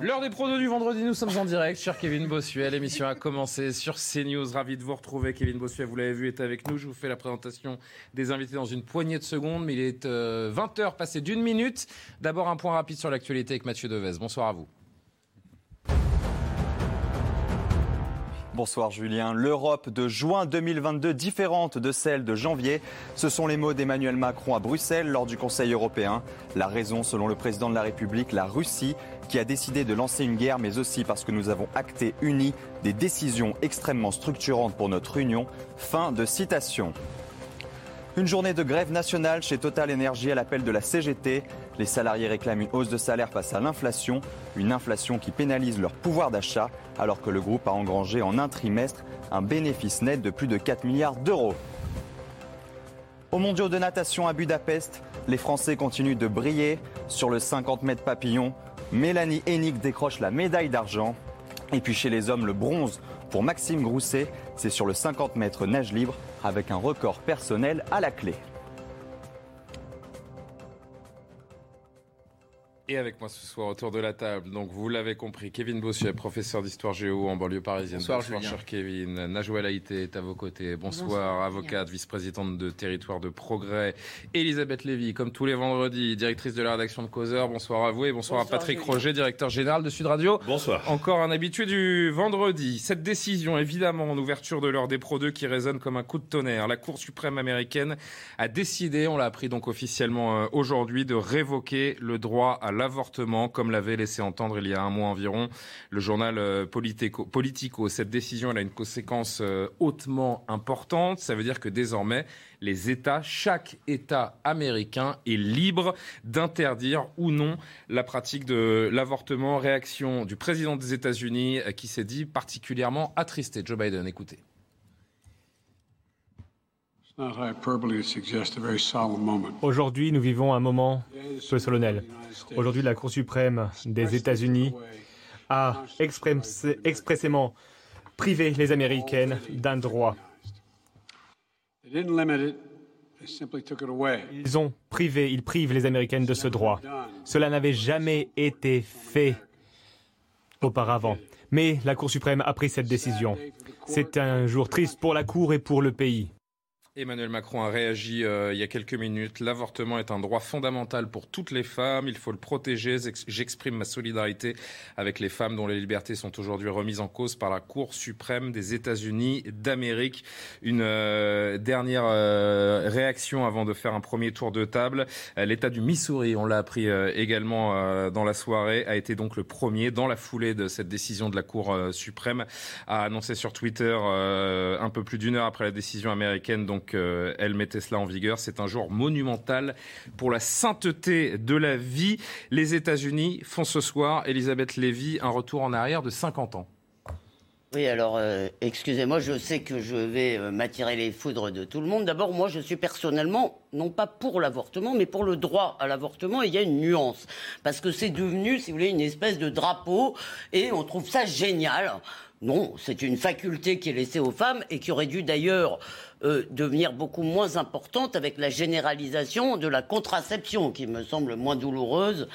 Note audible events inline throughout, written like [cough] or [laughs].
L'heure des pronos du vendredi, nous sommes en direct sur Kevin Bossuet. L'émission a commencé sur CNews. Ravi de vous retrouver. Kevin Bossuet, vous l'avez vu, est avec nous. Je vous fais la présentation des invités dans une poignée de secondes, mais il est 20h passé d'une minute. D'abord, un point rapide sur l'actualité avec Mathieu Devez. Bonsoir à vous. Bonsoir Julien. L'Europe de juin 2022 différente de celle de janvier. Ce sont les mots d'Emmanuel Macron à Bruxelles lors du Conseil européen. La raison, selon le président de la République, la Russie qui a décidé de lancer une guerre, mais aussi parce que nous avons acté unis des décisions extrêmement structurantes pour notre Union. Fin de citation. Une journée de grève nationale chez Total Energy à l'appel de la CGT. Les salariés réclament une hausse de salaire face à l'inflation, une inflation qui pénalise leur pouvoir d'achat, alors que le groupe a engrangé en un trimestre un bénéfice net de plus de 4 milliards d'euros. Au mondiaux de natation à Budapest, les Français continuent de briller. Sur le 50 mètres papillon, Mélanie Hennig décroche la médaille d'argent. Et puis chez les hommes, le bronze pour Maxime Grousset, c'est sur le 50 mètres nage libre avec un record personnel à la clé. Et avec moi ce soir autour de la table, donc vous l'avez compris, Kevin Bossuet, professeur d'histoire géo en banlieue parisienne. Bonsoir, Bonsoir cher Kevin. Najouel Haïté est à vos côtés. Bonsoir, Bonsoir, avocate, vice-présidente de Territoire de Progrès. Elisabeth Lévy, comme tous les vendredis, directrice de la rédaction de Causeur. Bonsoir à vous et bonsoir, Bonsoir, à Patrick Julien. Roger, directeur général de Sud Radio. Bonsoir. Encore un habitué du vendredi. Cette décision, évidemment, en ouverture de l'heure des Pro 2 qui résonne comme un coup de tonnerre. La Cour suprême américaine a décidé, on l'a appris donc officiellement euh, aujourd'hui, de révoquer le droit à l'avortement, comme l'avait laissé entendre il y a un mois environ le journal euh, Politico. Cette décision a une conséquence euh, hautement importante. Ça veut dire que désormais, les États, chaque État américain est libre d'interdire ou non la pratique de l'avortement. Réaction du président des États-Unis euh, qui s'est dit particulièrement attristé. Joe Biden, écoutez. Aujourd'hui, nous vivons un moment peu solennel. Aujourd'hui, la Cour suprême des États-Unis a express- expressément privé les Américaines d'un droit. Ils ont privé, ils privent les Américaines de ce droit. Cela n'avait jamais été fait auparavant. Mais la Cour suprême a pris cette décision. C'est un jour triste pour la Cour et pour le pays. Emmanuel Macron a réagi euh, il y a quelques minutes. L'avortement est un droit fondamental pour toutes les femmes. Il faut le protéger. J'ex- J'exprime ma solidarité avec les femmes dont les libertés sont aujourd'hui remises en cause par la Cour suprême des États-Unis d'Amérique. Une euh, dernière euh, réaction avant de faire un premier tour de table. Euh, L'État du Missouri, on l'a appris euh, également euh, dans la soirée, a été donc le premier dans la foulée de cette décision de la Cour suprême a annoncé sur Twitter un peu plus d'une heure après la décision américaine. Donc, euh, elle mettait cela en vigueur. C'est un jour monumental pour la sainteté de la vie. Les États-Unis font ce soir, Elisabeth Lévy, un retour en arrière de 50 ans. Oui, alors, euh, excusez-moi, je sais que je vais euh, m'attirer les foudres de tout le monde. D'abord, moi, je suis personnellement, non pas pour l'avortement, mais pour le droit à l'avortement. Il y a une nuance. Parce que c'est devenu, si vous voulez, une espèce de drapeau. Et on trouve ça génial. Non, c'est une faculté qui est laissée aux femmes et qui aurait dû d'ailleurs euh, devenir beaucoup moins importante avec la généralisation de la contraception, qui me semble moins douloureuse,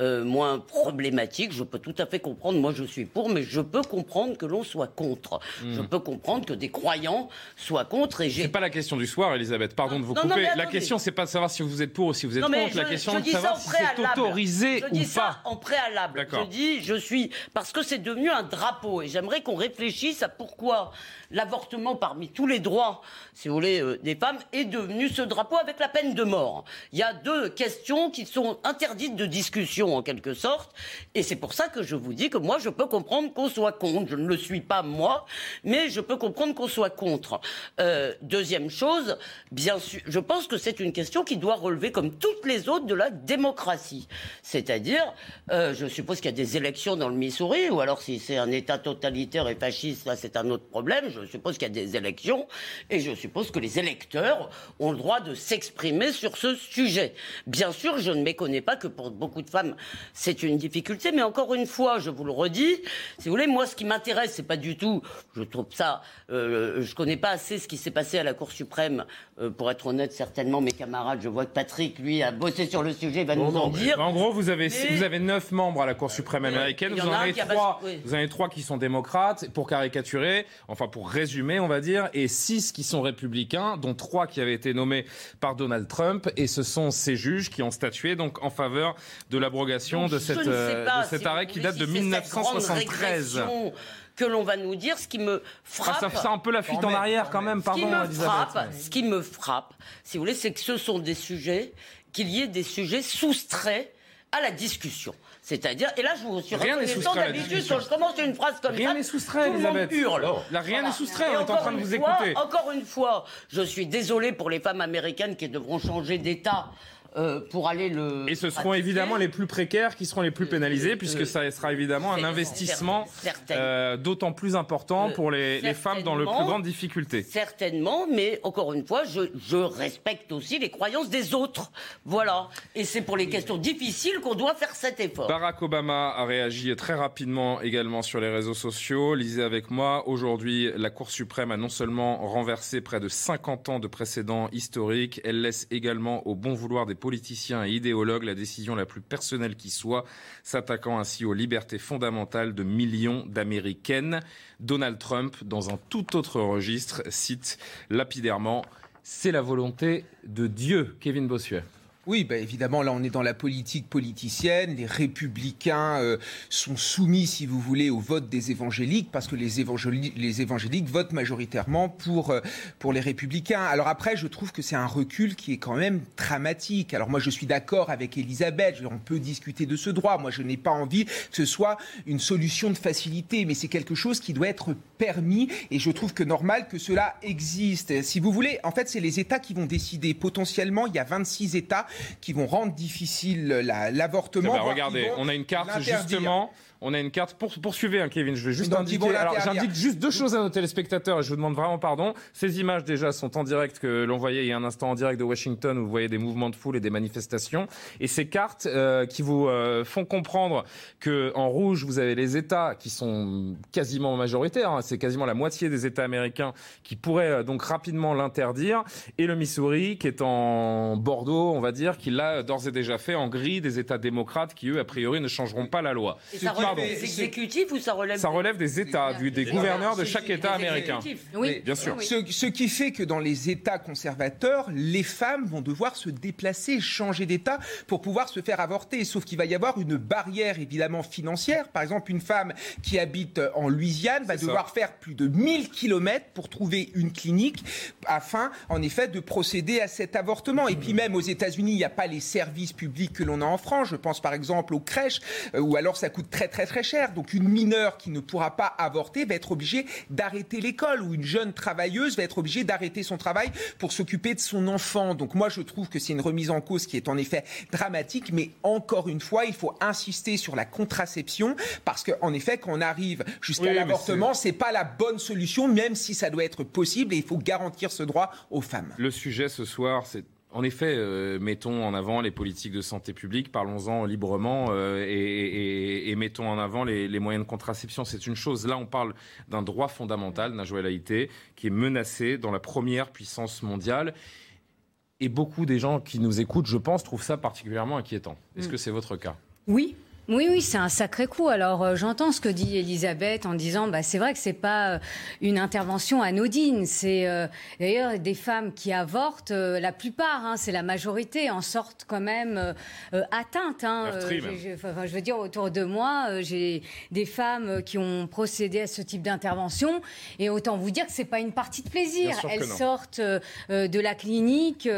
euh, moins problématique. Je peux tout à fait comprendre, moi je suis pour, mais je peux comprendre que l'on soit contre. Je peux comprendre que des croyants soient contre. Et C'est pas la question du soir, Elisabeth. Pardon de vous Non, non, couper. mais la attendez. question, c'est pas de savoir si vous êtes pour ou si vous êtes Non, contre. la question je est de savoir si c'est préalable. autorisé Je ou dis ça pas. en préalable. Je dis, je suis parce que c'est devenu un drapeau et j'aimerais qu'on réfléchisse à pourquoi l'avortement parmi tous les droits, si vous voulez, euh, des femmes est devenu ce drapeau avec la peine de mort. Il y a deux questions qui sont interdites de discussion en quelque sorte et c'est pour ça que je vous dis que moi je peux comprendre qu'on soit contre. Je ne le suis pas moi, mais je peux comprendre qu'on soit contre. Euh, deuxième chose, bien sûr, je pense que c'est une question qui doit relever comme toutes les autres de la démocratie. C'est-à-dire, euh, je suppose qu'il y a des élections dans le Missouri, ou alors si c'est un État totalitaire et fasciste, là c'est un autre problème. Je suppose qu'il y a des élections, et je suppose que les électeurs ont le droit de s'exprimer sur ce sujet. Bien sûr, je ne méconnais pas que pour beaucoup de femmes, c'est une difficulté, mais encore une fois, je vous le redis, si vous voulez, moi, ce qui m'intéresse, c'est pas du tout, je trouve ça, euh, je connais pas assez ce qui s'est passé à la Cour suprême, euh, pour être honnête, certainement, mes camarades, je vois que Patrick, lui, a bossé sur le sujet, va nous en dire. En gros, vous avez, Mais- vous avez neuf membres à la Cour suprême américaine. il Vous en avez trois, oui. vous en avez trois qui sont démocrates, pour caricaturer, enfin pour résumer, on va dire, et six qui sont républicains, dont trois qui avaient été nommés par Donald Trump. Et ce sont ces juges qui ont statué donc en faveur de l'abrogation Donc, de, cette, euh, pas de cet si arrêt qui date de si c'est cette grande 1973. régression Que l'on va nous dire, ce qui me Ah, frappe. ça fait un peu la fuite en arrière quand même, Ce qui pardon, me Elisabeth. frappe, ce qui me frappe, si vous voulez, c'est que ce sont des sujets, qu'il y ait des sujets soustraits à la discussion. C'est-à-dire, et là je vous suis Rien n'est reconnaissant d'habitude, quand je commence une phrase comme Rien ça, n'est soustrait, tout le monde Elisabeth. hurle. Là, rien n'est soustrait, Et on est en train de vous fois- écouter. Encore une fois, je suis désolé pour les femmes américaines qui devront changer d'État euh, pour aller le. Et ce seront évidemment les plus précaires qui seront les plus pénalisés, puisque ça sera évidemment un investissement euh, d'autant plus important Euh, pour les, les femmes dans le plus grande difficulté. Certainement, mais encore une fois, je, je respecte aussi les croyances des autres. Voilà. Et c'est pour les questions difficiles qu'on doit faire cet effort. Barack Obama a réagi très rapidement également sur les réseaux sociaux. Lisez avec moi, aujourd'hui, la Cour suprême a non seulement renversé près de 50 ans de précédents historiques, elle laisse également au bon vouloir des politiciens et idéologues la décision la plus personnelle qui soit, s'attaquant ainsi aux libertés fondamentales de millions d'Américaines. Donald Trump, dans un tout autre registre, cite lapidairement C'est la volonté de Dieu, Kevin Bossuet. Oui, bah évidemment, là, on est dans la politique politicienne. Les républicains euh, sont soumis, si vous voulez, au vote des évangéliques, parce que les, évangéli- les évangéliques votent majoritairement pour, euh, pour les républicains. Alors après, je trouve que c'est un recul qui est quand même dramatique. Alors moi, je suis d'accord avec Elisabeth, on peut discuter de ce droit. Moi, je n'ai pas envie que ce soit une solution de facilité, mais c'est quelque chose qui doit être permis, et je trouve que normal que cela existe. Si vous voulez, en fait, c'est les États qui vont décider. Potentiellement, il y a 26 États qui vont rendre difficile la- l'avortement. Eh ben, regardez, on a une carte justement. On a une carte. Pour, poursuivez, hein, Kevin. Je vais juste indiquer. Alors, j'indique juste deux choses à nos téléspectateurs et je vous demande vraiment pardon. Ces images déjà sont en direct que l'on voyait il y a un instant en direct de Washington où vous voyez des mouvements de foule et des manifestations. Et ces cartes euh, qui vous euh, font comprendre que en rouge vous avez les États qui sont quasiment majoritaires. hein, C'est quasiment la moitié des États américains qui pourraient euh, donc rapidement l'interdire. Et le Missouri qui est en Bordeaux, on va dire, qui l'a d'ores et déjà fait en gris des États démocrates qui eux a priori ne changeront pas la loi. Et ça Pardon. des exécutifs ou ça relève Ça relève des États, du- des gouverneurs de chaque État des américain. Oui, bien sûr. Ce, ce qui fait que dans les États conservateurs, les femmes vont devoir se déplacer, changer d'État pour pouvoir se faire avorter. Sauf qu'il va y avoir une barrière évidemment financière. Par exemple, une femme qui habite en Louisiane va ça. devoir faire plus de 1000 kilomètres pour trouver une clinique afin, en effet, de procéder à cet avortement. Et puis même aux États-Unis, il n'y a pas les services publics que l'on a en France. Je pense par exemple aux crèches, euh, ou alors ça coûte très très très cher. Donc une mineure qui ne pourra pas avorter va être obligée d'arrêter l'école, ou une jeune travailleuse va être obligée d'arrêter son travail pour s'occuper de son enfant. Donc moi je trouve que c'est une remise en cause qui est en effet dramatique, mais encore une fois, il faut insister sur la contraception, parce qu'en effet, quand on arrive jusqu'à Oui, l'avortement, c'est pas la bonne solution, même si ça doit être possible, et il faut garantir ce droit aux femmes. Le sujet ce soir, c'est en effet, euh, mettons en avant les politiques de santé publique, parlons-en librement euh, et, et- et mettons en avant les, les moyens de contraception. C'est une chose. Là, on parle d'un droit fondamental, Haïté, qui est menacé dans la première puissance mondiale. Et beaucoup des gens qui nous écoutent, je pense, trouvent ça particulièrement inquiétant. Est-ce que c'est votre cas? Oui. Oui, oui, c'est un sacré coup. Alors, euh, j'entends ce que dit Elisabeth en disant, bah, c'est vrai que c'est pas euh, une intervention anodine. C'est euh, d'ailleurs des femmes qui avortent, euh, la plupart, hein, c'est la majorité, en sortent quand même atteintes. Hein. Enfin, je veux dire, autour de moi, j'ai des femmes qui ont procédé à ce type d'intervention, et autant vous dire que c'est pas une partie de plaisir. Elles sortent de la clinique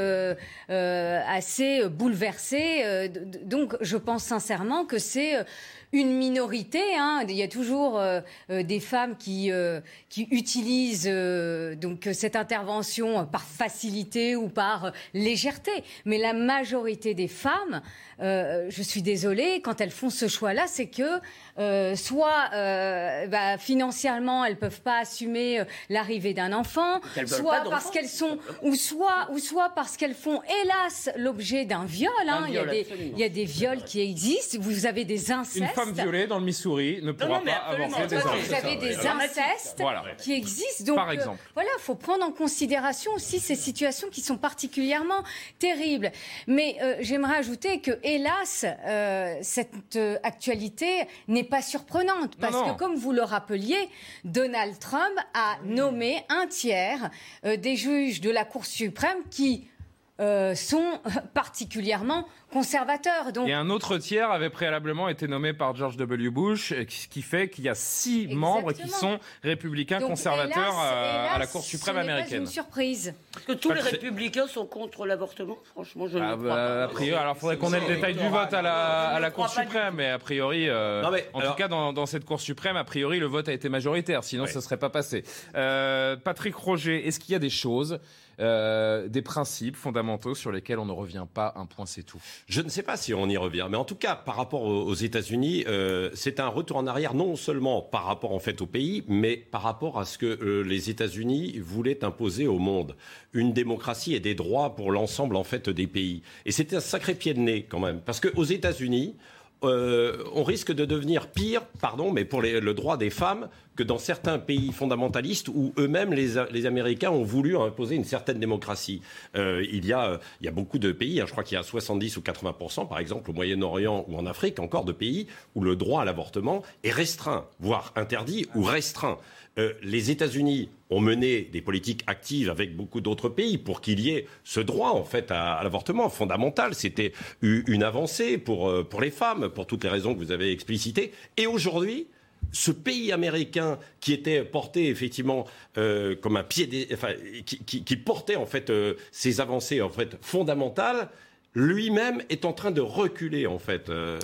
assez bouleversées. donc, je pense sincèrement que c'est euh, une minorité. Hein. Il y a toujours euh, euh, des femmes qui, euh, qui utilisent donc cette intervention par facilité ou par légèreté. Mais la majorité des femmes, je suis désolée, quand elles font ce choix-là, c'est que soit bah, financièrement elles peuvent pas assumer l'arrivée d'un enfant, soit parce qu'elles sont, ou soit, ou soit parce qu'elles font hélas l'objet d'un viol. Hein. il, y a des, il y a des viols qui existent. Vous avez des incestes femme violée dans le Missouri ne pourra pas avorter des enfants. Vous avez des incestes qui existent. Donc, Par exemple. voilà, il faut prendre en considération aussi ces situations qui sont particulièrement terribles. Mais euh, j'aimerais ajouter que, hélas, euh, cette euh, actualité n'est pas surprenante. Parce que, comme vous le rappeliez, Donald Trump a nommé un tiers des juges de la Cour suprême qui sont particulièrement conservateur. Donc... Et un autre tiers avait préalablement été nommé par George W. Bush, ce qui fait qu'il y a six membres qui sont républicains conservateurs à, la Cour suprême ce américaine. C'est une surprise. Est-ce que tous les républicains sont contre l'avortement Franchement, je ne ah crois bah, pas. A priori, alors il faudrait qu'on ait le détail du vote à la, à la Cour suprême, mais a priori, euh, en tout cas dans, dans, cette Cour suprême, a priori, le vote a été majoritaire, sinon ça ne serait pas passé. Euh, Patrick Roger, est-ce qu'il y a des choses euh, des principes fondamentaux sur lesquels on ne revient pas, un point c'est tout? Je ne sais pas si on y revient, mais en tout cas, par rapport aux, États-Unis, euh, c'est un retour en arrière non seulement par rapport en fait au pays, mais par rapport à ce que euh, les États-Unis voulaient imposer au monde, une démocratie et des droits pour l'ensemble en fait des pays. Et c'était un sacré pied de nez quand même, parce qu'aux États-Unis, euh, on risque de devenir pire, pardon, mais pour le droit des femmes, que dans certains pays fondamentalistes où eux-mêmes, les, Américains, ont voulu imposer une certaine démocratie. Euh, il, y a, beaucoup de pays, hein, je crois qu'il y a 70 ou 80% par exemple au Moyen-Orient ou en Afrique, encore de pays où le droit à l'avortement est restreint, voire interdit ou restreint. Euh, les États-Unis ont mené des politiques actives avec beaucoup d'autres pays pour qu'il y ait ce droit en fait à, l'avortement fondamental. C'était une avancée pour, euh, pour les femmes, pour toutes les raisons que vous avez explicitées. Et aujourd'hui, ce pays américain qui était porté effectivement euh, comme un pied, enfin, qui, portait en fait ces avancées en fait fondamentales, lui-même est en train de reculer en fait. Euh,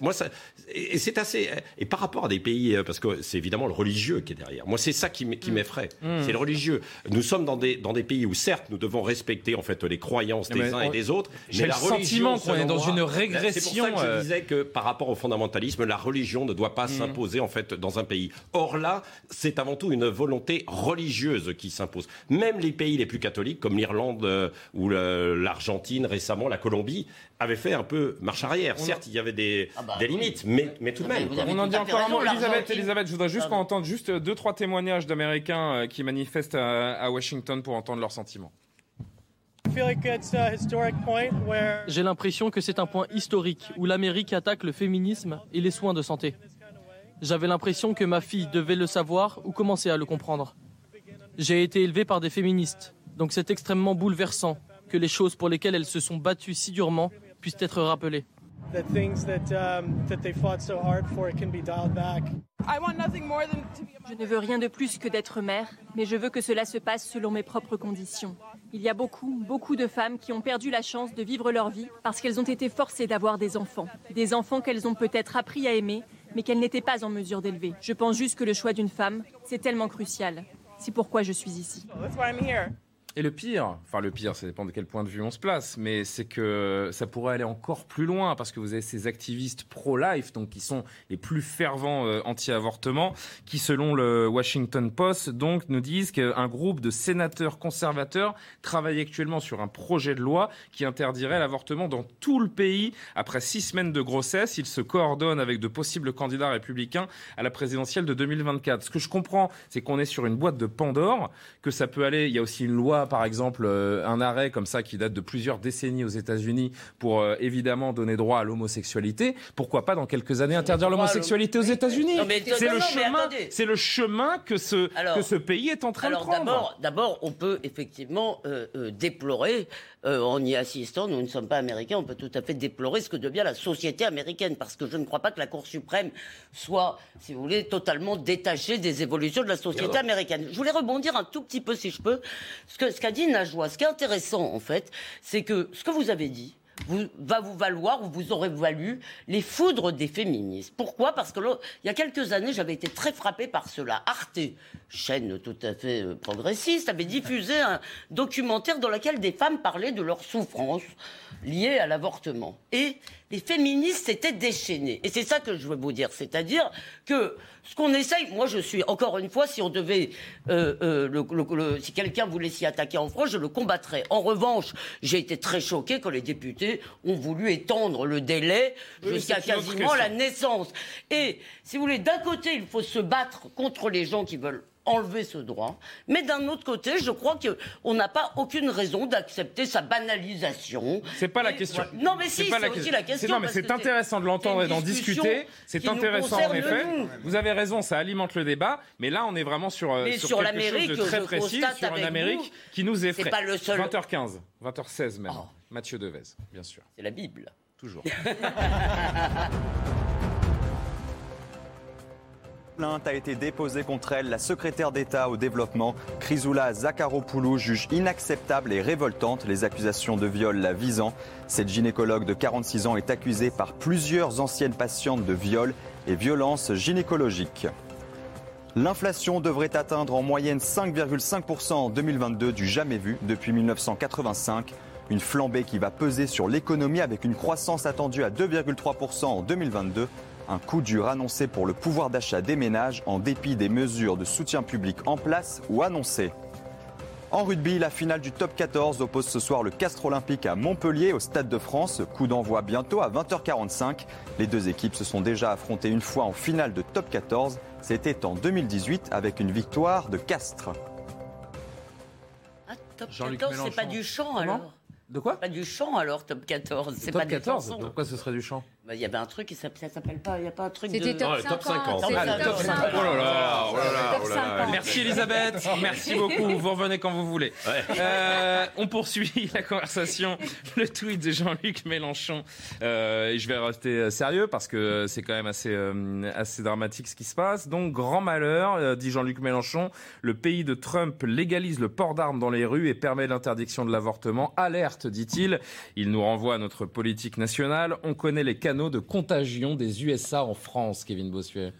moi, ça, et c'est assez. Et par rapport à des pays, euh, parce que c'est évidemment le religieux qui est derrière. Moi, c'est ça qui mm. m'effraie. Mm. C'est le religieux. Nous sommes dans des dans des pays où certes nous devons respecter en fait les croyances des uns et des autres. J'ai le sentiment qu'on est dans une régression. C'est pour ça que je euh. disais que par rapport au fondamentalisme, la religion ne doit pas mm. s'imposer en fait dans un pays. Or là, c'est avant tout une volonté religieuse qui s'impose. Même les pays les plus catholiques, comme l'Irlande ou l'Argentine récemment la Colombie avait fait un peu marche arrière. Certes, il y avait des, ah bah limites, mais, mais tout de même. On en dit encore un mot. Elisabeth, Elisabeth, je voudrais juste qu'on entende juste deux, trois témoignages d'Américains euh, qui manifestent à, Washington pour entendre leurs sentiments. J'ai l'impression que c'est un point historique où l'Amérique attaque le féminisme et les soins de santé. J'avais l'impression que ma fille devait le savoir ou commencer à le comprendre. J'ai été élevé par des féministes, donc c'est extrêmement bouleversant que les choses pour lesquelles elles se sont battues si durement puissent être rappelées. Je ne veux rien de plus que d'être mère, mais je veux que cela se passe selon mes propres conditions. Il y a beaucoup, beaucoup de femmes qui ont perdu la chance de vivre leur vie parce qu'elles ont été forcées d'avoir des enfants. Des enfants qu'elles ont peut-être appris à aimer, mais qu'elles n'étaient pas en mesure d'élever. Je pense juste que le choix d'une femme, c'est tellement crucial. C'est pourquoi je suis ici. Et le pire, enfin le pire, ça dépend de quel point de vue on se place, mais c'est que ça pourrait aller encore plus loin parce que vous avez ces activistes pro-life, donc qui sont les plus fervents euh, anti-avortement, qui selon le Washington Post, donc nous disent qu'un groupe de sénateurs conservateurs travaille actuellement sur un projet de loi qui interdirait l'avortement dans tout le pays. Après six semaines de grossesse, ils se coordonnent avec de possibles candidats républicains à la présidentielle de 2024. Ce que je comprends, c'est qu'on est sur une boîte de Pandore, que ça peut aller. Il y a aussi une loi par exemple, euh, un arrêt comme ça qui date de plusieurs décennies aux États-Unis pour euh, évidemment donner droit à l'homosexualité, pourquoi pas dans quelques années interdire l'homosexualité aux États-Unis C'est le chemin, c'est le chemin que ce que ce pays est en train de prendre. D'abord, on peut effectivement euh, déplorer en y assistant. Nous ne sommes pas américains, on peut tout à fait déplorer ce que devient la société américaine, parce que je ne crois pas que la Cour suprême soit, si vous voulez, totalement détachée des évolutions de la société américaine. Je voulais rebondir un tout petit peu, si je peux, ce que ce qu'a dit Najwa. Ce qui est intéressant, en fait, c'est que ce que vous avez dit, va vous valoir ou vous aurez valu les foudres des féministes. Pourquoi? Parce que il y a quelques années, j'avais été très frappée par cela. Arte, chaîne tout à fait euh, progressiste, avait diffusé un documentaire dans lequel des femmes parlaient de leurs souffrances liées à l'avortement. Et les féministes étaient déchaînées. Et c'est ça que je veux vous dire. C'est-à-dire que ce qu'on essaye, moi je suis, encore une fois, si on devait, euh, euh, si quelqu'un voulait s'y attaquer en France, je le combattrais. En revanche, j'ai été très choqué quand les députés ont voulu étendre le délai Oui, jusqu'à quasiment la naissance. Et si vous voulez, d'un côté, il faut se battre contre les gens qui veulent enlever ce droit, mais d'un autre côté, je crois qu'on n'a pas aucune raison d'accepter sa banalisation. C'est pas la question. Non, mais si, c'est aussi la question. Non, mais c'est intéressant de l'entendre et d'en discuter. C'est nous intéressant en effet. nous. Vous avez raison, ça alimente le débat. Mais là, on est vraiment sur, euh, Mais sur, l'Amérique, chose de très précis, sur une Amérique vous, qui nous effraie. c'est pas le seul- 20h15, 20h16 même. Mathieu Devez, bien sûr. C'est la Bible. Toujours. [laughs] Plainte a été déposée contre elle. La secrétaire d'État au développement, Chrysoula Zakharopoulou, juge inacceptable et révoltante les accusations de viol la visant. Cette gynécologue de 46 ans est accusée par plusieurs anciennes patientes de viol et violences gynécologiques. L'inflation devrait atteindre en moyenne 5,5% en 2022, du jamais vu depuis 1985. Une flambée qui va peser sur l'économie avec une croissance attendue à 2,3% en 2022. Un coup dur annoncé pour le pouvoir d'achat des ménages en dépit des mesures de soutien public en place ou annoncées. En rugby, la finale du top 14 oppose ce soir le Castre Olympique à Montpellier au Stade de France. Coup d'envoi bientôt à 20h45. Les deux équipes se sont déjà affrontées une fois en finale de top 14. C'était en 2018 avec une victoire de Castres. Ah, top Jean-Luc 14, c'est pas du chant alors? De quoi? Pas du chant alors, top 14. C'est Top pas des 14 chansons. Pourquoi ce serait du chant? Bah, Il y avait un truc qui s'appelle, ça s'appelle pas, il y a pas un truc C'était de... top Ah, le top 50. 50. Ah, C'est top 50. Oh là là, oh là là, Top oh là là. 50. Merci Elisabeth, [laughs] merci beaucoup. Vous revenez quand vous voulez. Euh, on poursuit la conversation. Le tweet de Jean-Luc Mélenchon. Euh, et je vais rester euh, sérieux parce que c'est quand même assez euh, assez dramatique ce qui se passe. Donc grand malheur, euh, dit Jean-Luc Mélenchon. Le pays de Trump légalise le port d'armes dans les rues et permet l'interdiction de l'avortement. Alerte, dit-il. Il nous renvoie à notre politique nationale. On connaît les de contagion des USA en France, Kevin Bossuet.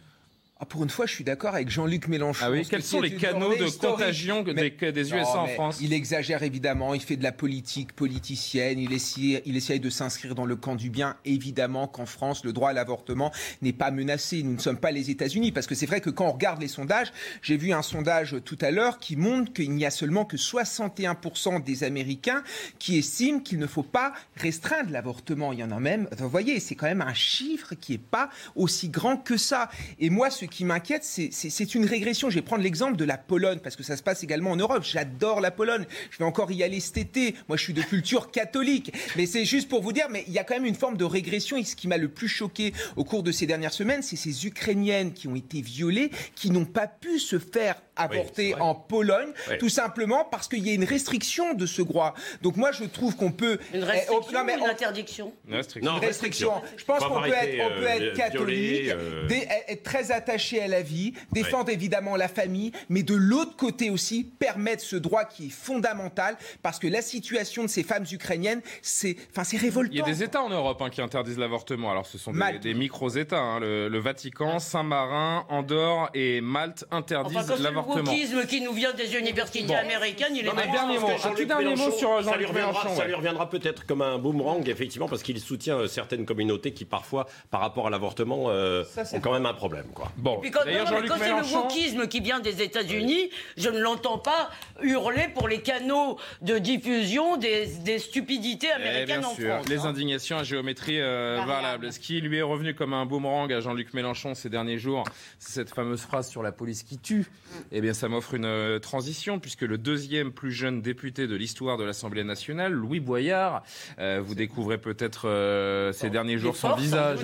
Ah, pour une fois, je suis d'accord avec Jean-Luc Mélenchon. Ah oui, quels que sont les canaux de historique. contagion Mais- des, des Non, USA en France Il exagère évidemment, il fait de la politique politicienne, il essaye, il essaye de s'inscrire dans le camp du bien. Évidemment qu'en France, le droit à l'avortement n'est pas menacé. Nous ne sommes pas les États-Unis. Parce que c'est vrai que quand on regarde les sondages, j'ai vu un sondage tout à l'heure qui montre qu'il n'y a seulement que 61% des Américains qui estiment qu'il ne faut pas restreindre l'avortement. Il y en a même, vous voyez, c'est quand même un chiffre qui n'est pas aussi grand que ça. Et moi, ce qui m'inquiète, c'est une régression. Je vais prendre l'exemple de la Pologne, parce que ça se passe également en Europe. J'adore la Pologne. Je vais encore y aller cet été. Moi, je suis de culture catholique. Mais c'est juste pour vous dire, mais il y a quand même une forme de régression. Et ce qui m'a le plus choqué au cours de ces dernières semaines, c'est ces Ukrainiennes qui ont été violées, qui n'ont pas pu se faire avorter en Pologne, Oui. tout simplement parce qu'il y a une restriction de ce droit. Donc moi, je trouve qu'on peut... Une Eh, restriction oh, non, mais ou une on- interdiction? Une restriction. Non, une restriction. Je pense qu'on peut être, on peut euh, catholique, euh, être très attaché à la vie, défendre évidemment la famille, mais de l'autre côté aussi permettre ce droit qui est fondamental parce que la situation de ces femmes ukrainiennes, c'est, enfin, c'est révoltant. Il y a des États en Europe hein, qui interdisent l'avortement. Alors, ce sont des, des micro-États. hein. Le, le Vatican, Saint-Marin, Andorre et Malte interdisent Enfin, le l'avortement. wokisme qui nous vient des universités américaines, il est Non, mais dernier mot, un tout Jean-Luc dernier mot Mélenchon, sur, euh, ça lui Jean-Luc reviendra, Mélenchon, ça ouais. lui reviendra peut-être comme un boomerang, effectivement, parce qu'il soutient euh, certaines communautés qui parfois, par rapport à l'avortement, euh, ont quand même un problème, quoi. Bon, Puis quand, d'ailleurs, non, mais Jean-Luc quand c'est le wokisme qui vient des États-Unis, je ne l'entends pas hurler pour les canaux de diffusion des, des stupidités Eh américaines bien en sûr, France. les hein. indignations à géométrie euh, Variable. Ce qui lui est revenu comme un boomerang à Jean-Luc Mélenchon ces derniers jours, c'est cette fameuse phrase sur la police qui tue. Eh bien, ça m'offre une euh, transition puisque le deuxième plus jeune député de l'histoire de l'Assemblée nationale, Louis Boyard, euh, vous découvrez peut-être euh, ces derniers jours son fort, visage,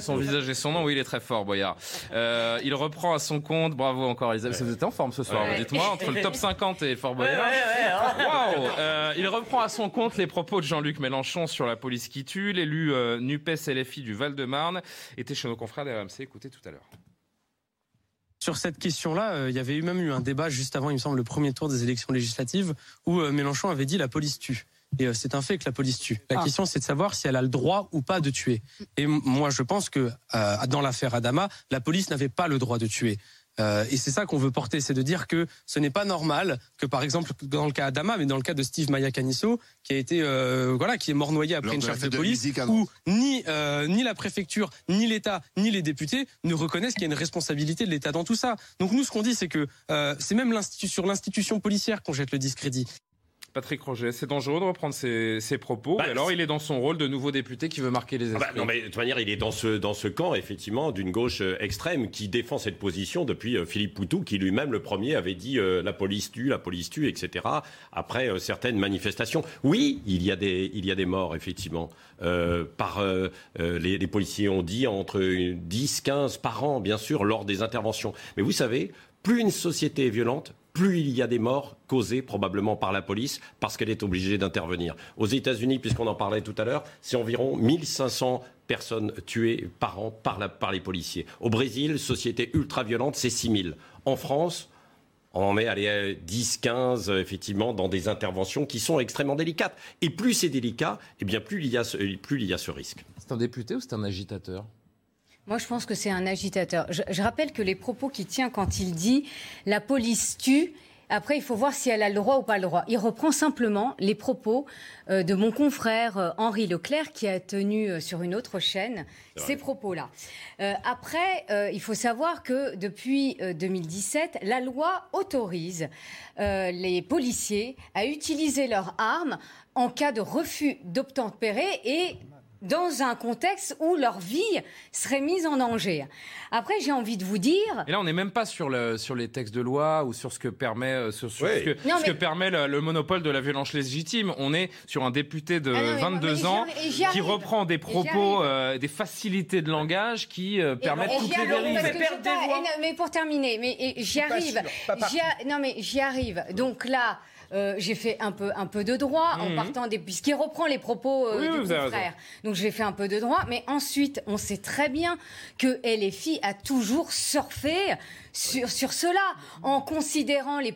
son visage et son nom. Oui, il est très fort, Boyard. Euh, il reprend à son compte. Bravo encore, Elisabeth. Vous êtes en forme ce soir. Ouais. Dites-moi entre le top 50 et Fort Ouais, Boyard. ouais, ouais, hein. Waouh Euh, Il reprend à son compte les propos de Jean-Luc Mélenchon sur la police qui tue. L'élu euh, NUPES LFI du Val-de-Marne était chez nos confrères d'RMC. Écoutez tout à l'heure. Sur cette question-là, euh, il y avait eu même eu un débat juste avant, il me semble, le premier tour des élections législatives, où euh, Mélenchon avait dit la police tue. Et euh, c'est un fait que la police tue. La question, c'est de savoir si elle a le droit ou pas de tuer. Et moi, je pense que euh, dans l'affaire Adama, la police n'avait pas le droit de tuer. Euh, et c'est ça qu'on veut porter, c'est de dire que ce n'est pas normal que, par exemple, dans le cas Adama, mais dans le cas de Steve Maya Canisso, qui a été, euh, voilà, qui est mort noyé après Lors une charge de police, où ni euh, ni la préfecture, ni l'État, ni les députés ne reconnaissent qu'il y a une responsabilité de l'État dans tout ça. Donc nous, ce qu'on dit, c'est que euh, c'est même sur l'institution policière qu'on jette le discrédit. Patrick Roger, c'est dangereux de reprendre ses, ses propos. Bah, Et alors, il est dans son rôle de nouveau député qui veut marquer les Ah esprits. bah, non, mais de toute manière, il est dans ce, dans ce camp, effectivement, d'une gauche euh, extrême qui défend cette position depuis euh, Philippe Poutou, qui lui-même, le premier, avait dit euh, la police tue, la police tue, etc. Après euh, certaines manifestations. Oui, il y a des, il y a des morts, effectivement. Euh, par, les, les policiers ont dit entre 10, 15 par an, bien sûr, lors des interventions. Mais vous savez, plus une société est violente, plus il y a des morts causées probablement par la police parce qu'elle est obligée d'intervenir. Aux États-Unis, puisqu'on en parlait tout à l'heure, c'est environ 1500 personnes tuées par an par, les policiers. Au Brésil, société ultra-violente, c'est 6000. En France, on en est à 10, 15, euh, effectivement, dans des interventions qui sont extrêmement délicates. Et plus c'est délicat, eh bien plus il y a plus il y a ce risque. C'est un député ou c'est un agitateur? Moi, je pense que c'est un agitateur. Je, je rappelle que les propos qu'il tient quand il dit la police tue. Après, il faut voir si elle a le droit ou pas le droit. Il reprend simplement les propos euh, de mon confrère euh, Henri Leclerc qui a tenu euh, sur une autre chaîne ces propos-là. Après, il faut savoir que depuis euh, 2017, la loi autorise les policiers à utiliser leurs armes en cas de refus d'obtempérer et dans un contexte où leur vie serait mise en danger. Après, j'ai envie de vous dire... Et là, on n'est même pas sur, le, sur les textes de loi ou sur ce que permet, sur, sur Oui. ce que, Non, ce mais- que permet le, le monopole de la violence légitime. On est sur un député de Ah non, mais- 22 mais j'y ans qui reprend des propos, euh, des facilités de langage qui euh, permettent Et toutes les arrive, dérives. mais pour terminer, mais j'y pas arrive. sûr, pas non mais j'y arrive. Donc là. Euh, j'ai fait un peu, un peu de droit en Mhm. partant des puisqu'il reprend les propos euh, Oui, du confrère. Donc j'ai fait un peu de droit, mais ensuite on sait très bien que LFI a toujours surfé sur, sur cela en considérant les,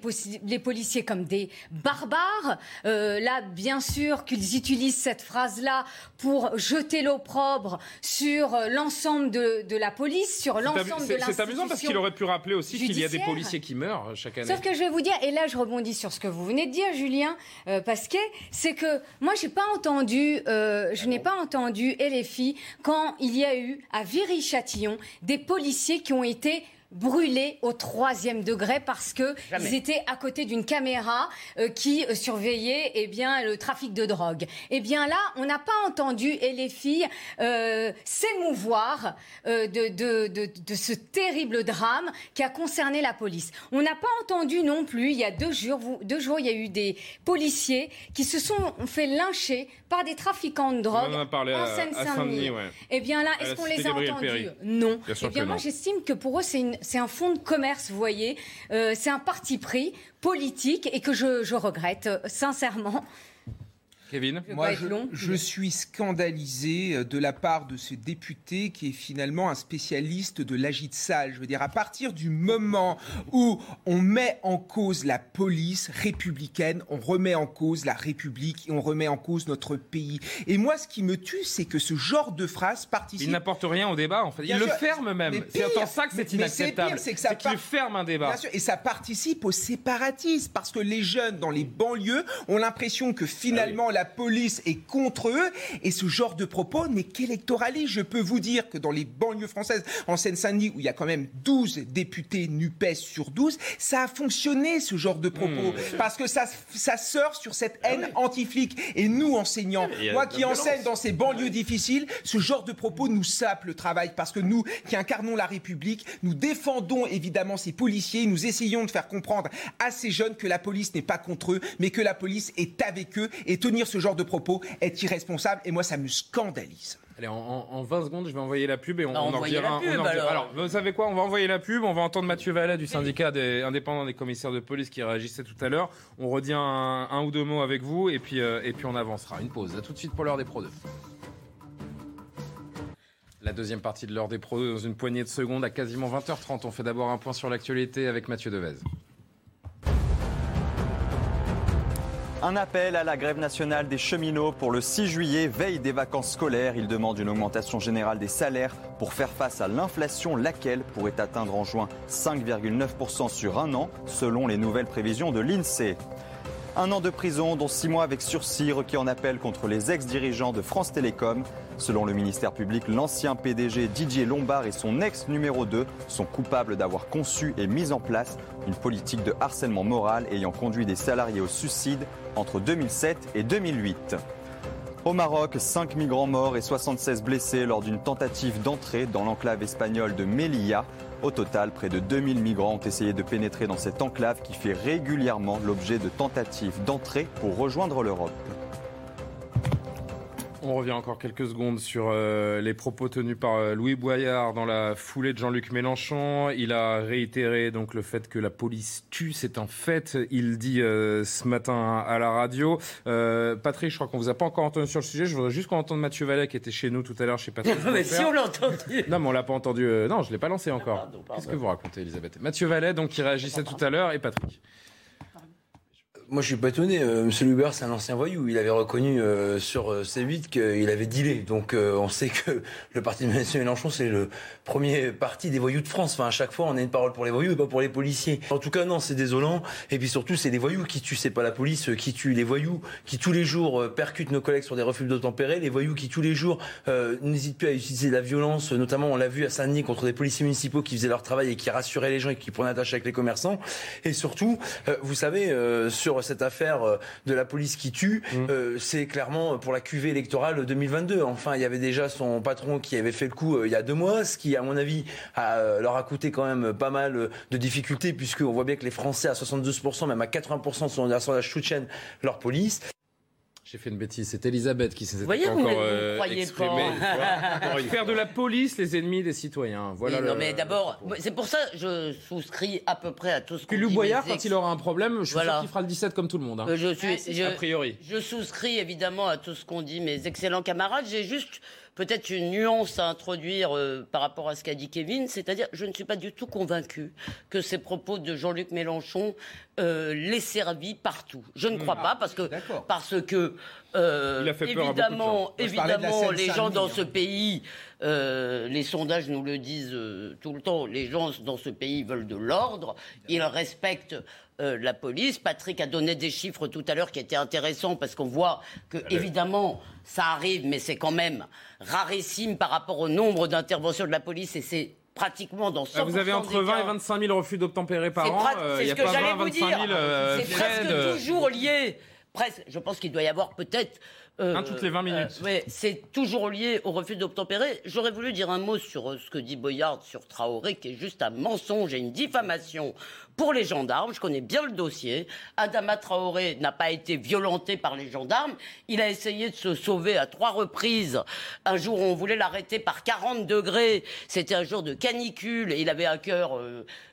policiers comme des barbares. Euh, là, bien sûr qu'ils utilisent cette phrase-là pour jeter l'opprobre sur euh, l'ensemble de, de la police, sur l'ensemble de l'institution. c'est amusant parce qu'il aurait pu rappeler aussi qu'il y a des policiers qui meurent chaque année. Sauf que je vais vous dire, et là je rebondis sur ce que vous venez dire, Julien euh, Pasquet, c'est que moi j'ai pas entendu, euh, je n'ai pas entendu LFI quand il y a eu à Viry-Châtillon des policiers qui ont été brûlés au troisième degré parce que Jamais. ils étaient à côté d'une caméra euh, qui euh, surveillait eh bien le trafic de drogue. Eh bien là, on n'a pas entendu LFI euh, s'émouvoir euh, de, de, de, de ce terrible drame qui a concerné la police. On n'a pas entendu non plus, il y a deux jours, vous- deux jours, il y a eu des policiers qui se sont fait lyncher par des trafiquants de drogue On en a parlé en Seine-Saint-Denis. Ouais. Eh bien là, est-ce qu'on les a entendus? Non. Bien eh bien moi, j'estime que pour eux, c'est une- c'est un fonds de commerce, vous voyez. Euh, c'est un parti pris politique et que je, regrette, euh, sincèrement. Kevin Je Moi, je, long, je suis scandalisé euh, de la part de ce député qui est finalement un spécialiste de l'agite-salle. Je veux dire, à partir du moment où on met en cause la police républicaine, on remet en cause la République et on remet en cause notre pays. Et moi, ce qui me tue, c'est que ce genre de phrase participe Il n'apporte rien au débat, en fait. Bien Il le sûr. ferme même. C'est en ça que c'est inacceptable. pire, c'est que ça qu'il part- ferme un débat. Bien sûr, et ça participe au séparatisme parce que les jeunes dans les banlieues ont l'impression que finalement la police est contre eux. Et ce genre de propos n'est qu'électoraliste. Je peux vous dire que dans les banlieues françaises, en Seine-Saint-Denis, où il y a quand même 12 députés NUPES sur 12, ça a fonctionné ce genre de propos. Parce que ça, ça sort sur cette haine anti-flic. Et nous, enseignants, a moi qui enseigne violence. dans ces banlieues difficiles, ce genre de propos nous sape le travail. Parce que nous qui incarnons la République, nous défendons évidemment ces policiers, nous essayons de faire comprendre à ces jeunes que la police n'est pas contre eux, mais que la police est avec eux et tenir ce genre de propos est irresponsable et moi ça me scandalise. Allez, en, en- en 20 secondes, je vais envoyer la pub et on, Bah, on en la un- pub, on en redira- alors. vous savez quoi On va envoyer la pub, on va entendre Mathieu Vallet du syndicat des indépendants des commissaires de police qui réagissait tout à l'heure. On redit un, un ou deux mots avec vous et puis, euh, et puis on avancera. Une pause. À tout de suite pour l'heure des Pro 2. La deuxième partie de l'heure des Pro 2 dans une poignée de secondes à quasiment 20h30. On fait d'abord un point sur l'actualité avec Mathieu Devez. Un appel à la grève nationale des cheminots pour le 6 juillet, veille des vacances scolaires. Ils demandent une augmentation générale des salaires pour faire face à l'inflation, laquelle pourrait atteindre en juin 5,9% sur un an, selon les nouvelles prévisions de l'INSEE. Un an de prison, dont six mois avec sursis, requis en appel contre les ex-dirigeants de France Télécom. Selon le ministère public, l'ancien PDG Didier Lombard et son ex numéro 2 sont coupables d'avoir conçu et mis en place une politique de harcèlement moral ayant conduit des salariés au suicide entre 2007 et 2008. Au Maroc, 5 migrants morts et 76 blessés lors d'une tentative d'entrée dans l'enclave espagnole de Melilla. Au total, près de 2000 migrants ont essayé de pénétrer dans cette enclave qui fait régulièrement l'objet de tentatives d'entrée pour rejoindre l'Europe. On revient encore quelques secondes sur euh, les propos tenus par euh, Louis Boyard dans la foulée de Jean-Luc Mélenchon. Il a réitéré donc le fait que la police tue, c'est un fait. Il dit euh, ce matin à la radio. Patrick, je crois qu'on vous a pas encore entendu sur le sujet. Je voudrais juste qu'on entende Mathieu Vallet qui était chez nous tout à l'heure chez Patrick. mais si on l'a entendu. Non, mais on l'a pas entendu. non, je l'ai pas lancé encore. Qu'est-ce que vous racontez, Elisabeth? Mathieu Vallet, donc qui réagissait tout à l'heure, et Patrick moi, je suis pas étonné. Euh, Monsieur Luber, c'est un ancien voyou. Il avait reconnu euh, sur euh, C8 qu'il avait dealé. Donc, on sait que [laughs] le parti de M. Mélenchon, c'est le premier parti des voyous de France. Enfin, à chaque fois, on a une parole pour les voyous et pas pour les policiers. En tout cas, non, c'est désolant. Et puis surtout, c'est des voyous qui tuent. C'est pas la police qui tue. Les voyous qui tous les jours percutent nos collègues sur des refus d'obtempérer. Les voyous qui tous les jours n'hésitent plus à utiliser la violence. Notamment, on l'a vu à Saint-Denis contre des policiers municipaux qui faisaient leur travail et qui rassuraient les gens et qui prenaient attache avec les commerçants. Et surtout, vous savez, sur cette affaire euh, de la police qui tue, mm. euh, c'est clairement pour la cuvée électorale 2022. Enfin, il y avait déjà son patron qui avait fait le coup euh, il y a deux mois, ce qui, à mon avis, leur a coûté quand même pas mal de difficultés, puisqu'on voit bien que les Français, à 72%, même à 80%, sont dans la soutien leur police. J'ai fait une bêtise. C'est Elisabeth qui s'est encore euh, exprimée. [laughs] Faire de la police les ennemis des citoyens. Voilà. Non, mais d'abord, c'est pour ça que je souscris à peu près à tout ce que. Puis Boyard, quand il aura un problème, je suis sûr qu'il fera le 17 comme tout le monde. Hein. Euh, je suis, je, a priori. Je souscris évidemment à tout ce qu'ont dit mes excellents camarades. J'ai juste peut-être une nuance à introduire euh, par rapport à ce qu'a dit Kevin, c'est-à-dire je ne suis pas du tout convaincu que ces propos de Jean-Luc Mélenchon euh, les servi partout. Je ne crois hmm. pas parce que parce que euh, évidemment, évidemment, les gens dans ce pays, euh, les sondages nous le disent euh, tout le temps, les gens dans ce pays veulent de l'ordre, ils respectent euh, la police. Patrick a donné des chiffres tout à l'heure qui étaient intéressants parce qu'on voit que, évidemment, ça arrive, mais c'est quand même rarissime par rapport au nombre d'interventions de la police et c'est pratiquement dans 100% ah, Vous avez entre 20 et 25 000 refus d'obtempérer par an. C'est ce que j'allais vous dire. c'est presque toujours lié je pense qu'il doit y avoir peut-être euh, toutes les 20 minutes. Euh, c'est toujours lié au refus d'obtempérer. J'aurais voulu dire un mot sur euh, ce que dit Boyard sur Traoré, qui est juste un mensonge et une diffamation pour les gendarmes. Je connais bien le dossier. Adama Traoré n'a pas été violenté par les gendarmes. Il a essayé de se sauver à trois reprises. Un jour, on voulait l'arrêter par 40 degrés. C'était un jour de canicule et il avait un cœur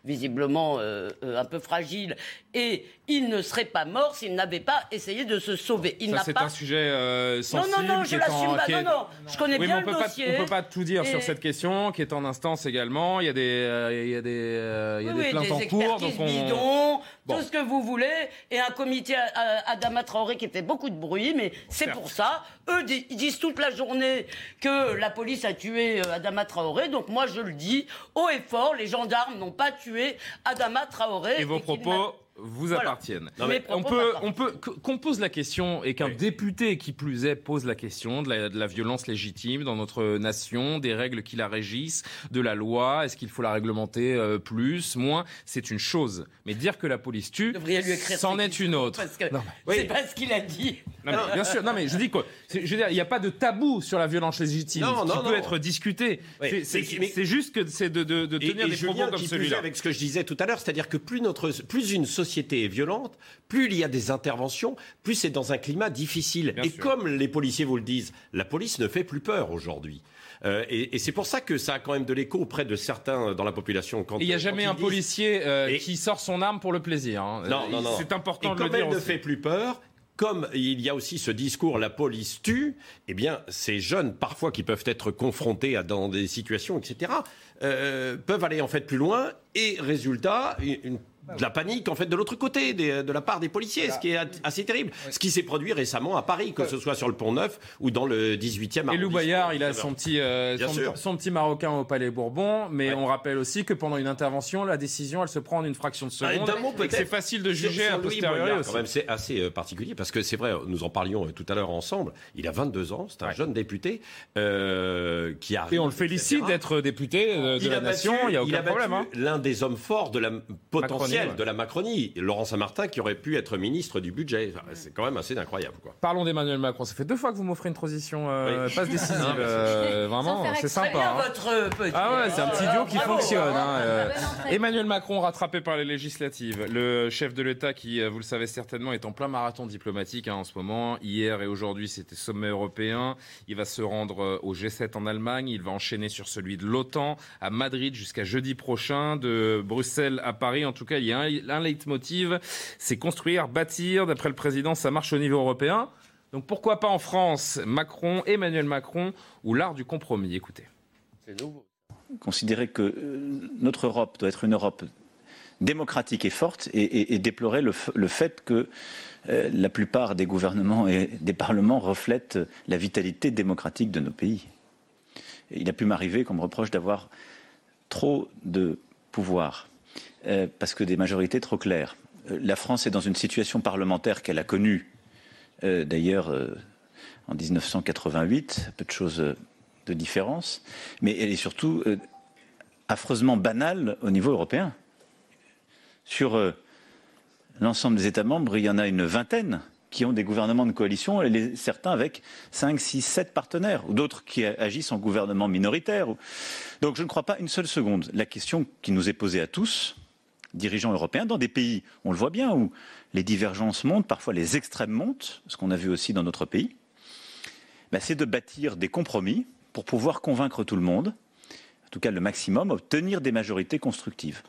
visiblement un peu fragile. Et il ne serait pas mort s'il n'avait pas essayé de se sauver. Il n'a pas. un sujet sensible. Non, non, non, je l'assume pas. Non, non, je connais bien le dossier. on peut pas tout dire sur cette question, qui est en instance également. Il y a des, euh, il y a des, euh, il y a des plaintes en cours. Donc on... bidons, tout ce que vous voulez, et un comité à, Adama Traoré qui fait beaucoup de bruit, mais c'est pour ça. Eux ils disent toute la journée que la police a tué euh, Adama Traoré, donc moi je le dis haut et fort, les gendarmes n'ont pas tué Adama Traoré. Et vos propos vous appartiennent. on peut, on peut qu'on pose la question et qu'un député qui plus est pose la question de la, violence légitime dans notre nation, des règles qui la régissent, de la loi. Est-ce qu'il faut la réglementer euh, plus, moins? C'est une chose. Mais dire que la police tue, c'en est une autre. C'est pas ce qu'il a dit. bien sûr. Non mais je dis quoi Je veux dire, il n'y a pas de tabou sur la violence légitime qui peut être discuté. C'est juste que c'est de, de, tenir des propos comme celui-là. Avec ce que je disais tout à l'heure, c'est-à-dire que plus notre, plus une société société est violente, plus il y a des interventions, plus c'est dans un climat difficile. et comme les policiers vous le disent, la police ne fait plus peur aujourd'hui. Euh, et, c'est pour ça que ça a quand même de l'écho auprès de certains dans la population. il n'y a jamais un policier euh, qui sort son arme pour le plaisir. Hein. Non, non, non. C'est important et de le dire. Elle ne fait plus peur. Comme il y a aussi ce discours la police tue, eh bien ces jeunes parfois qui peuvent être confrontés à dans des situations etc. Euh, peuvent aller en fait plus loin et résultat une de la panique en fait de l'autre côté, des- de la part des policiers, ce qui est assez terrible. Ce qui s'est produit récemment à Paris, que ce soit sur le Pont Neuf ou dans le 18e Et Lou arrondissement. Bayard, il a son petit, euh, Bien son, petit Marocain au Palais Bourbon, mais on rappelle aussi que pendant une intervention, la décision, elle se prend en une fraction de Ah, seconde. c'est facile de juger a Louis posteriori Boyard, aussi. quand même, c'est assez euh, particulier parce que c'est vrai, nous en parlions euh, tout à l'heure ensemble. Il a 22 ans, c'est un jeune député euh, qui arrive. Et on le félicite d'être député euh, de Il la a nation, battu- il n'y a il aucun a battu problème. hein. L'un des hommes forts de la potentiel Ouais. de la Macronie, Laurent Saint-Martin, qui aurait pu être ministre du budget. Enfin, c'est quand même assez incroyable, quoi. Parlons d'Emmanuel Macron. Ça fait deux fois que vous m'offrez une transition euh, Oui. [laughs] passe décisive. Non, euh, vraiment, c'est sympa. hein. votre euh, petit. Ah ouais, c'est un petit duo qui Bravo, fonctionne. hein, euh. Emmanuel Macron rattrapé par les législatives. Le chef de l'État qui, euh, vous le savez certainement, est en plein marathon diplomatique hein, en ce moment. Hier et aujourd'hui, c'était sommet européen. Il va se rendre euh, au G7 en Allemagne. Il va enchaîner sur celui de l'OTAN à Madrid jusqu'à jeudi prochain. De Bruxelles à Paris, en tout cas, il y a un, un leitmotiv, c'est construire, bâtir. D'après le président, ça marche au niveau européen. Donc pourquoi pas en France, Macron, Emmanuel Macron ou l'art du compromis? Écoutez. C'est nouveau. considérer que euh, notre Europe doit être une Europe démocratique et forte et, et- et déplorer le, fait que euh, la plupart des gouvernements et des parlements reflètent la vitalité démocratique de nos pays. Et il a pu m'arriver qu'on me reproche d'avoir trop de pouvoir euh, parce que des majorités trop claires. Euh, la France est dans une situation parlementaire qu'elle a connue euh, d'ailleurs en 1988, peu de choses de différence, mais elle est surtout affreusement banale au niveau européen. Sur l'ensemble des États membres, il y en a une vingtaine qui ont des gouvernements de coalition, certains avec 5, 6, 7 partenaires, ou d'autres qui agissent en gouvernement minoritaire. Donc je ne crois pas une seule seconde. La question qui nous est posée à tous, dirigeants européens, dans des pays, on le voit bien, où les divergences montent, parfois les extrêmes montent, ce qu'on a vu aussi dans notre pays, ben, c'est de bâtir des compromis pour pouvoir convaincre tout le monde, en tout cas le maximum, obtenir des majorités constructives.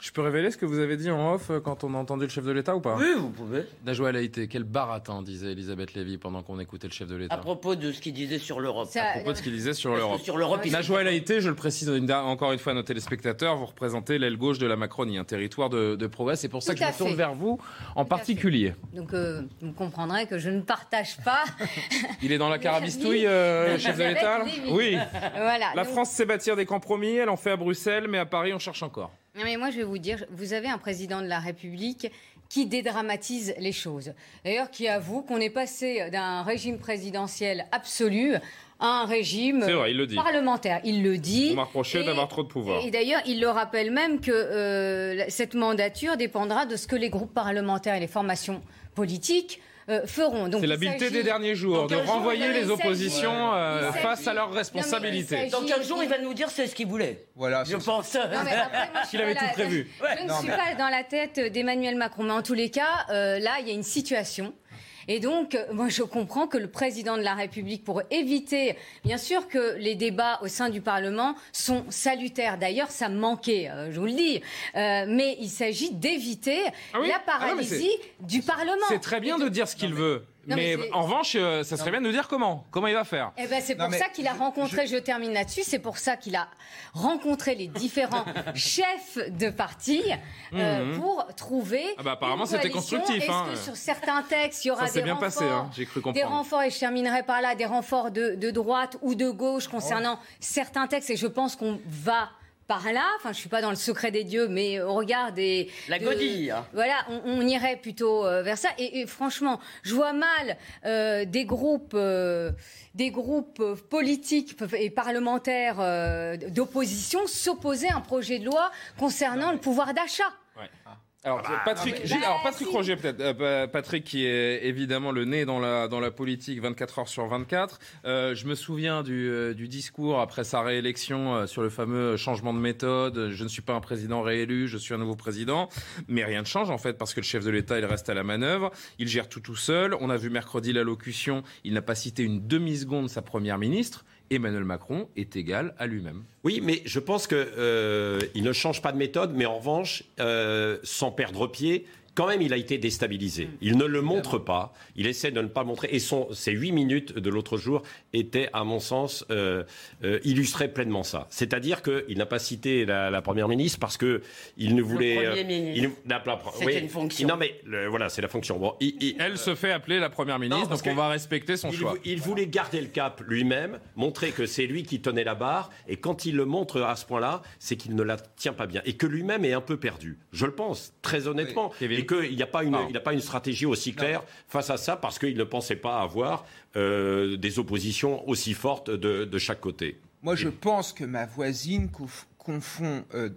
Je peux révéler ce que vous avez dit en off euh, quand on a entendu le chef de l'État ou pas Oui, vous pouvez. Najwa Laïté, quel baratin, disait Elisabeth Lévy pendant qu'on écoutait le chef de l'État. À propos de ce qu'il disait sur l'Europe. À propos de ce qu'il disait sur l'Europe. sur l'Europe, Najwa je le précise une- encore une fois à nos téléspectateurs, vous représentez l'aile gauche de la Macronie, un territoire de, de progrès. C'est pour ça Tout que je me tourne vers vous en particulier. Donc, euh, vous comprendrez que je ne partage pas. [laughs] Il est dans la carabistouille, [laughs] euh, le chef de l'État. Oui. Voilà. La Donc- France sait bâtir des compromis, elle en fait à Bruxelles, mais à Paris, on cherche encore. Non, mais moi, je vais vous dire, vous avez un président de la République qui dédramatise les choses. D'ailleurs, qui avoue qu'on est passé d'un régime présidentiel absolu à un régime C'est vrai, il le dit. parlementaire. Il le dit. On m'a reproché Et- d'avoir trop de pouvoir. Et d'ailleurs, il le rappelle même que euh, cette mandature dépendra de ce que les groupes parlementaires et les formations politiques euh, feront. C'est il l'habileté des derniers jours, de renvoyer les oppositions euh, face à leurs responsabilités. Dans 15 jours, il va nous dire c'est ce qu'il voulait? Voilà. Je pense. Qu'il [laughs] avait tout prévu. Je ne suis pas dans la tête d'Emmanuel Macron, mais en tous les cas, euh, là, il y a une situation. Et donc, euh, moi, je comprends que le président de la République, pour éviter, bien sûr que les débats au sein du Parlement sont salutaires. D'ailleurs, ça me manquait, euh, je vous le dis. Euh, mais il s'agit d'éviter Ah oui la Ah non, paralysie du Parlement. C'est très bien de dire ce qu'il veut. Non, mais en revanche, euh, ça serait bien de nous dire comment. Comment il va faire. Eh ben, c'est pour mais ça qu'il a rencontré, je... termine là-dessus, c'est pour ça qu'il a rencontré les différents [laughs] chefs de parti euh, Mhm. pour trouver. Ah bah, apparemment, c'était constructif, Est-ce hein. que sur certains textes, il y aura Ça s'est des bien renforts, passé, hein, j'ai cru des renforts, et je terminerai par là, des renforts de, de droite ou de gauche concernant certains textes, et je pense qu'on va par là, enfin je suis pas dans le secret des dieux, mais au regard des... La de- godille. Voilà, on, on irait plutôt euh, vers ça. Et, et franchement, je vois mal euh, des groupes, euh, des groupes politiques et parlementaires euh, d'opposition s'opposer à un projet de loi concernant le pouvoir d'achat. Alors, Patrick, non, mais- Gilles- alors, Bah, Patrick si. Roger, peut-être. Euh, pa- Patrick, qui est évidemment le nez dans la, dans la politique 24 heures sur 24. Euh, je me souviens du, euh, du discours après sa réélection euh, sur le fameux changement de méthode. Je ne suis pas un président réélu, je suis un nouveau président. Mais rien ne change, en fait, parce que le chef de l'État, il reste à la manœuvre. Il gère tout tout seul. On a vu mercredi l'allocution. Il n'a pas cité une demi-seconde sa première ministre. Emmanuel Macron est égal à lui-même. Oui, mais je pense que euh, ne change pas de méthode, mais en revanche, euh, sans perdre pied, quand même, il a été déstabilisé. Il ne le montre pas. Il essaie de ne pas le montrer. Et son, ces huit minutes de l'autre jour étaient, à mon sens, euh, euh, illustraient pleinement ça. C'est-à-dire qu'il n'a pas cité la, la, première ministre parce que il ne voulait. Le premier ministre. Il, la, la, C'était oui. une fonction. Non, mais le, voilà, c'est la fonction. Bon, il, il- Elle se fait appeler la première ministre, Non, parce donc on va respecter son il, choix. il voulait garder le cap lui-même, montrer que c'est lui qui tenait la barre, et quand il le montre à ce point-là, c'est qu'il ne la tient pas bien, et que lui-même est un peu perdu. Je le pense, très honnêtement, et qu'il n'y a pas une, il n'a pas une stratégie aussi claire face à ça, parce qu'il ne pensait pas avoir euh, des oppositions aussi fortes de, de chaque côté. Moi, je pense que ma voisine confond euh,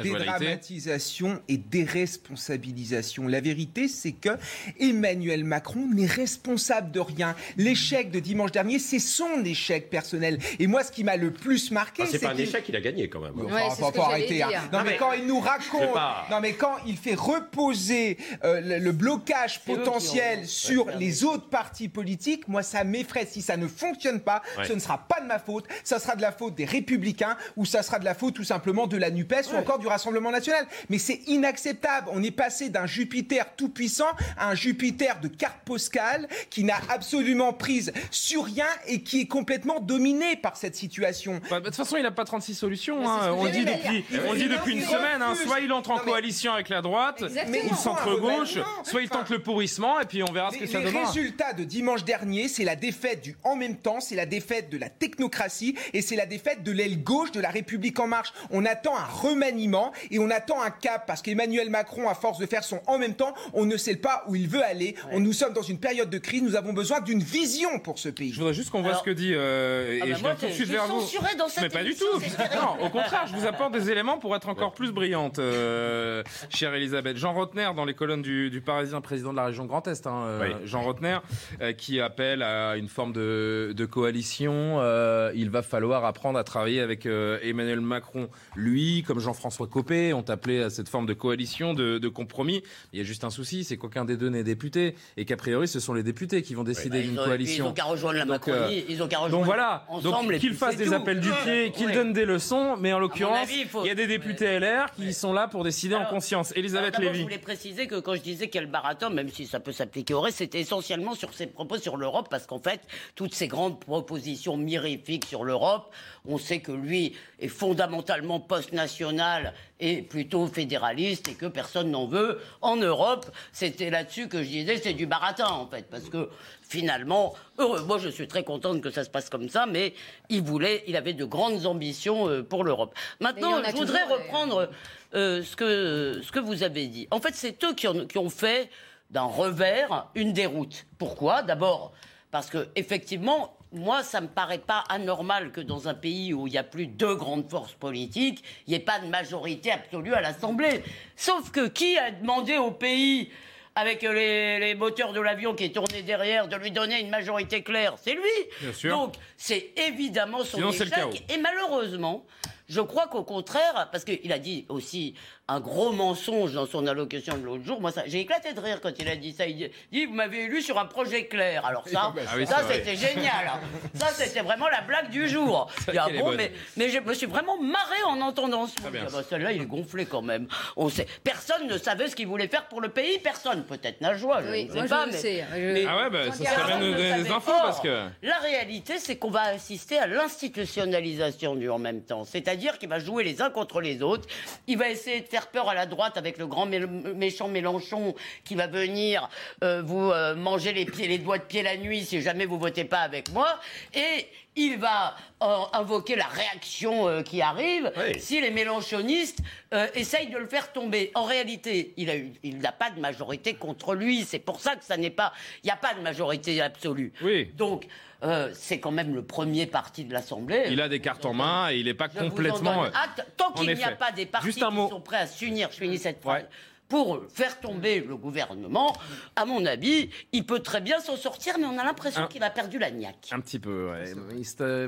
dédramatisation et déresponsabilisation. La vérité, c'est que Emmanuel Macron n'est responsable de rien. L'échec de dimanche dernier, c'est son échec personnel. Et moi, ce qui m'a le plus marqué, Ah, c'est c'est pas un qu'il- échec, il a gagné quand même. Enfin, faut pas arrêter, hein. Non, Non, mais, mais- quand il nous raconte, pas. non mais quand il fait reposer euh, le, le blocage potentiel ont- sur Ouais, les autres partis politiques, moi ça m'effraie. Si ça ne fonctionne pas, Ouais. ce ne sera pas de ma faute, ça sera de la faute des Républicains ou ça sera de la faute tout simplement de la Nupes ou encore du Rassemblement national. Mais c'est inacceptable. On est passé d'un Jupiter tout puissant à un Jupiter de carte postale qui n'a absolument prise sur rien et qui est complètement dominé par cette situation. Bah, de toute façon, il n'a pas 36 solutions. Hein. On dit depuis, on dit depuis une semaine. hein. Soit il entre en Non, mais- coalition avec la droite, Exactement. ou centre-gauche, soit il tente le pourrissement, et puis on verra ce que Les, ça les donnera. résultats de dimanche dernier, c'est la défaite du en même temps, c'est la défaite de la technocratie et c'est la défaite de l'aile gauche de la République en marche. On attend un remaniement et on attend un cap parce qu'Emmanuel Macron, à force de faire son en même temps, on ne sait pas où il veut aller. On, nous sommes dans une période de crise, nous avons besoin d'une vision pour ce pays. Je voudrais juste qu'on voit ce que dit euh, et Ah bah je moi, viens tout de suite je vers suis vous. dans cette Mais pas du tout. [laughs] Non, au contraire, je vous apporte des éléments pour être encore plus brillante, euh, chère Elisabeth. Jean Rotner dans les colonnes du, du Parisien, président de la région Grand Est. hein, euh, Oui. Jean Rotner euh, qui appelle à une forme de, de coalition. Euh, il va falloir apprendre à travailler avec euh, Emmanuel Macron. Lui, comme Jean-François Copé, ont appelé à cette forme de coalition, de, de compromis. Il y a juste un souci, c'est qu'aucun des deux n'est député et qu'a priori, ce sont les députés qui vont décider Bah, d'une coalition. Ils ont qu'à rejoindre la Donc, Macronie, euh, ils ont qu'à rejoindre Donc voilà, ensemble. donc et qu'il puis fasse c'est des tout. appels du pied, qu'il Ouais. donne des leçons, mais en l'occurrence, il faut- y a des députés LR qui sont là pour décider en conscience. Elisabeth Alors, Lévy. Je voulais préciser que quand je disais quel baratin, même si ça peut s'appliquer au reste, c'était essentiellement sur ses propos sur l'Europe, parce qu'en fait, toutes ces grandes propositions mirifiques sur l'Europe, on sait que lui est fondamentalement post-national et plutôt fédéraliste et que personne n'en veut. En Europe, c'était là-dessus que je disais, c'est du baratin en fait, parce que finalement, heureux, moi je suis très contente que ça se passe comme ça, mais il voulait, il avait de grandes ambitions euh, pour l'Europe. Maintenant, je voudrais toujours, reprendre euh, ce, que, ce que vous avez dit. En fait, c'est eux qui, ont- qui ont fait d'un revers une déroute. Pourquoi? D'abord, parce que effectivement, moi, ça me paraît pas anormal que dans un pays où il y a plus deux grandes forces politiques, il n'y ait pas de majorité absolue à l'Assemblée. Sauf que qui a demandé au pays avec les, les moteurs de l'avion qui tournaient derrière, de lui donner une majorité claire, c'est lui. Bien sûr. Donc, c'est évidemment son Sinon, échec. Et malheureusement, je crois qu'au contraire, parce qu'il a dit aussi un gros mensonge dans son allocution de l'autre jour. Moi, ça- j'ai éclaté de rire quand il a dit ça. Il dit Vous m'avez élu sur un projet clair. Alors, ça, Ah oui, ça c'était génial. hein. Ça, c'était vraiment la blague du jour. Ça, ah bon, mais, mais je me suis vraiment marré en entendant ce. Ah bah, Celle-là, il est gonflé quand même. On sait, personne ne savait ce qu'il voulait faire pour le pays. Personne. Peut-être Najwa, je Oui, ne sais moi, je pas. le mais- sais. Je- mais- Ah ouais, bah, ça Personne serait bien de nous ne donner des infos Or, parce que. La réalité, c'est qu'on va assister à l'institutionnalisation du en même temps. C'est-à-dire qu'il va jouer les uns contre les autres. Il va essayer de faire peur à la droite avec le grand mé- méchant Mélenchon qui va venir euh, vous euh, manger les, pieds, les doigts de pied la nuit si jamais vous votez pas avec moi. Et il va euh, invoquer la réaction euh, qui arrive si les mélenchonistes euh, essayent de le faire tomber. En réalité, il a eu- il n'a pas de majorité contre lui. C'est pour ça que ça n'est pas, il n'y a pas de majorité absolue. Oui. Donc, euh, c'est quand même le premier parti de l'Assemblée. Il a des cartes en main et il n'est pas complètement. acte. Tant qu'il n'y a pas des partis qui sont prêts à s'unir, je finis cette phrase, pour faire tomber le gouvernement, à mon avis, il peut très bien s'en sortir, mais on a l'impression qu'il a perdu la niaque. Un petit peu, ouais.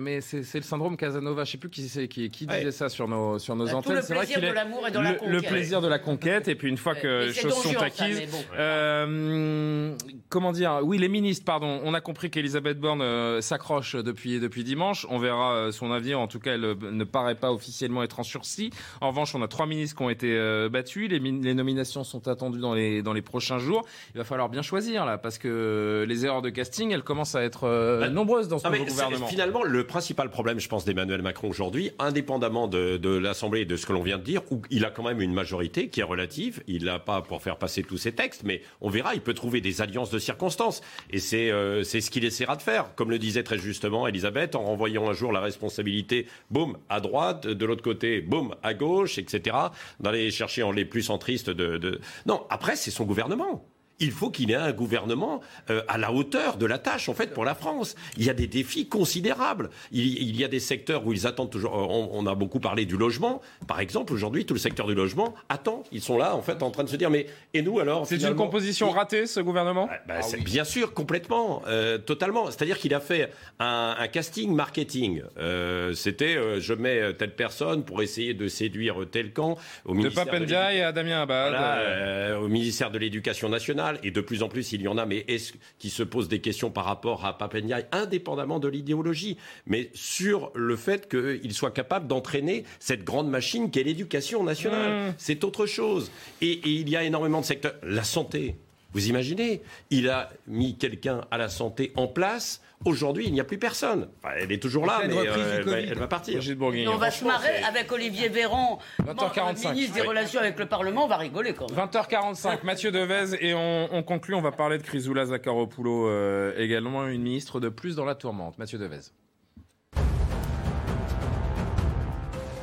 Mais c'est le syndrome Casanova. Je sais plus qui, c'est- qui, qui disait ça sur nos, sur nos Bah, tout antennes. le vrai plaisir de l'amour et de le, la le conquête. plaisir de la conquête. Et puis une fois [laughs] que les choses sont ça, acquises, bon. euh, comment dire Oui, les ministres, pardon. On a compris qu'Elisabeth Borne euh, s'accroche depuis depuis dimanche. On verra euh, son avis. En tout cas, elle ne paraît pas officiellement être en sursis. En revanche, on a trois ministres qui ont été battus. Les nominations nominations sont attendues dans les, dans les prochains jours. Il va falloir bien choisir là, parce que les erreurs de casting, elles commencent à être euh, nombreuses dans ce nouveau gouvernement. Finalement, le principal problème, je pense, d'Emmanuel Macron aujourd'hui, indépendamment de, de l'Assemblée et de ce que l'on vient de dire, où il a quand même une majorité qui est relative. Il n'a pas pour faire passer tous ses textes, mais on verra, il peut trouver des alliances de circonstances. Et c'est euh, ce qu'il essaiera de faire. Comme le disait très justement Elisabeth, en renvoyant un jour la responsabilité, boum, à droite, de l'autre côté, boum, à gauche, etc., d'aller chercher en les plus centristes de... Non, après, c'est son gouvernement. Il faut qu'il ait un gouvernement euh, à la hauteur de la tâche, en fait, pour la France. Il y a des défis considérables. Il, il y a des secteurs où ils attendent toujours. euh, On, on a beaucoup parlé du logement. Par exemple, aujourd'hui, tout le secteur du logement attend. Ils sont là, en fait, en train de se dire mais et nous alors C'est une composition ratée, ce gouvernement? Bah, c'est- Bien sûr, complètement, euh, totalement. C'est-à-dire qu'il a fait un, un casting marketing. Euh, C'était euh, je mets telle personne pour essayer de séduire tel camp au De ministère Pape Ndiaye à Damien Abad. voilà, au ministère de l'Éducation nationale, et de plus en plus il y en a, mais est-ce qui se posent des questions par rapport à Papendiaï, indépendamment de l'idéologie, mais sur le fait qu'il soit capable d'entraîner cette grande machine qu'est l'éducation nationale. Mmh. C'est autre chose. Et, et il y a énormément de secteurs. La santé, vous imaginez Il a mis quelqu'un à la santé en place. Aujourd'hui, il n'y a plus personne. Enfin, elle est toujours là, mais euh, du elle, elle va partir. On va se marrer avec Olivier Véran, 20h45. ministre des Oui. Relations avec le Parlement, on va rigoler quand même. 20h45, Mathieu Devez, et on, on conclut, on va parler de Chrysoula Zakharopoulou, euh, également une ministre de plus dans la tourmente. Mathieu Devez.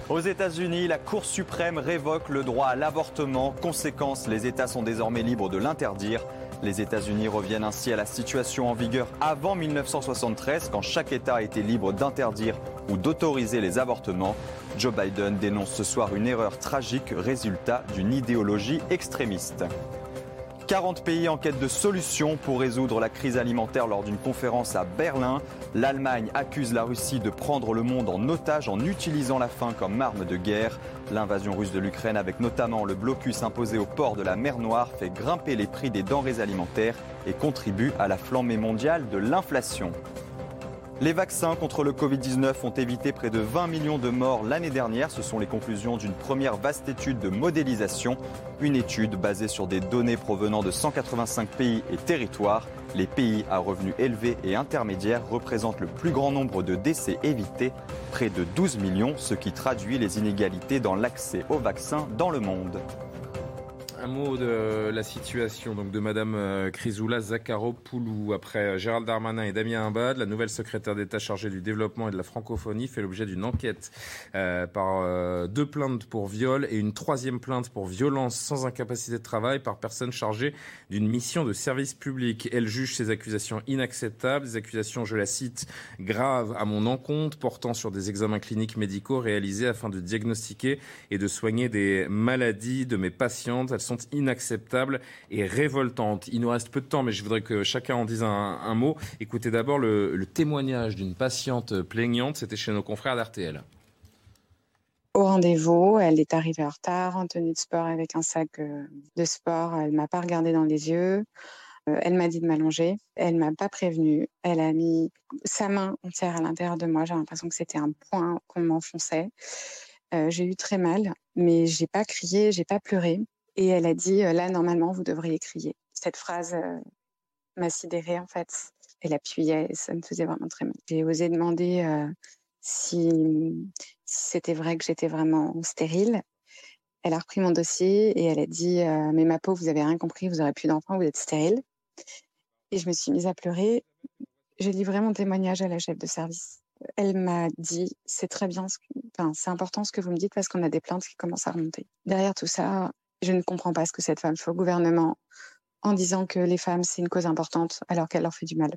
Aux États-Unis, la Cour suprême révoque le droit à l'avortement. Conséquence, les États sont désormais libres de l'interdire. Les États-Unis reviennent ainsi à la situation en vigueur avant 1973, quand chaque État était libre d'interdire ou d'autoriser les avortements. Joe Biden dénonce ce soir une erreur tragique, résultat d'une idéologie extrémiste. 40 pays en quête de solutions pour résoudre la crise alimentaire lors d'une conférence à Berlin. L'Allemagne accuse la Russie de prendre le monde en otage en utilisant la faim comme arme de guerre. L'invasion russe de l'Ukraine, avec notamment le blocus imposé au port de la mer Noire, fait grimper les prix des denrées alimentaires et contribue à la flambée mondiale de l'inflation. Les vaccins contre le Covid-19 ont évité près de 20 millions de morts l'année dernière. Ce sont les conclusions d'une première vaste étude de modélisation. Une étude basée sur des données provenant de 185 pays et territoires. Les pays à revenus élevés et intermédiaires représentent le plus grand nombre de décès évités, près de 12 millions, ce qui traduit les inégalités dans l'accès aux vaccins dans le monde. Un mot de la situation donc de Madame euh, Chrysoula Zakharopoulou. Après euh, Gérald Darmanin et Damien Abad, la nouvelle secrétaire d'État chargée du développement et de la francophonie fait l'objet d'une enquête euh, par euh, deux plaintes pour viol et une troisième plainte pour violence sans incapacité de travail par personne chargée d'une mission de service public. Elle juge ces accusations inacceptables, des accusations, je la cite, graves à mon encontre, portant sur des examens cliniques médicaux réalisés afin de diagnostiquer et de soigner des maladies de mes patientes. Sont inacceptables et révoltantes. Il nous reste peu de temps, mais je voudrais que chacun en dise un, mot. Écoutez d'abord le, témoignage d'une patiente plaignante. C'était chez nos confrères d'RTL. Au rendez-vous, elle est arrivée en retard, en tenue de sport avec un sac euh, de sport. Elle m'a pas regardé dans les yeux. Euh, Elle m'a dit de m'allonger. Elle m'a pas prévenue. Elle a mis sa main entière à l'intérieur de moi. J'ai l'impression que c'était un poing qu'on m'enfonçait. Euh, j'ai eu très mal, mais j'ai pas crié, j'ai pas pleuré. Et elle a dit euh, là normalement vous devriez crier. Cette phrase euh, m'a sidérée en fait. Elle appuyait, et ça me faisait vraiment très mal. J'ai osé demander euh, si, c'était vrai que j'étais vraiment stérile. Elle a repris mon dossier et elle a dit mais ma peau vous avez rien compris, vous aurez plus d'enfants, vous êtes stérile. Et je me suis mise à pleurer. J'ai livré mon témoignage à la chef de service. Elle m'a dit c'est très bien, enfin c'est important ce que vous me dites parce qu'on a des plaintes qui commencent à remonter. Derrière tout ça, je ne comprends pas ce que cette femme fait au gouvernement en disant que les femmes c'est une cause importante alors qu'elle leur fait du mal.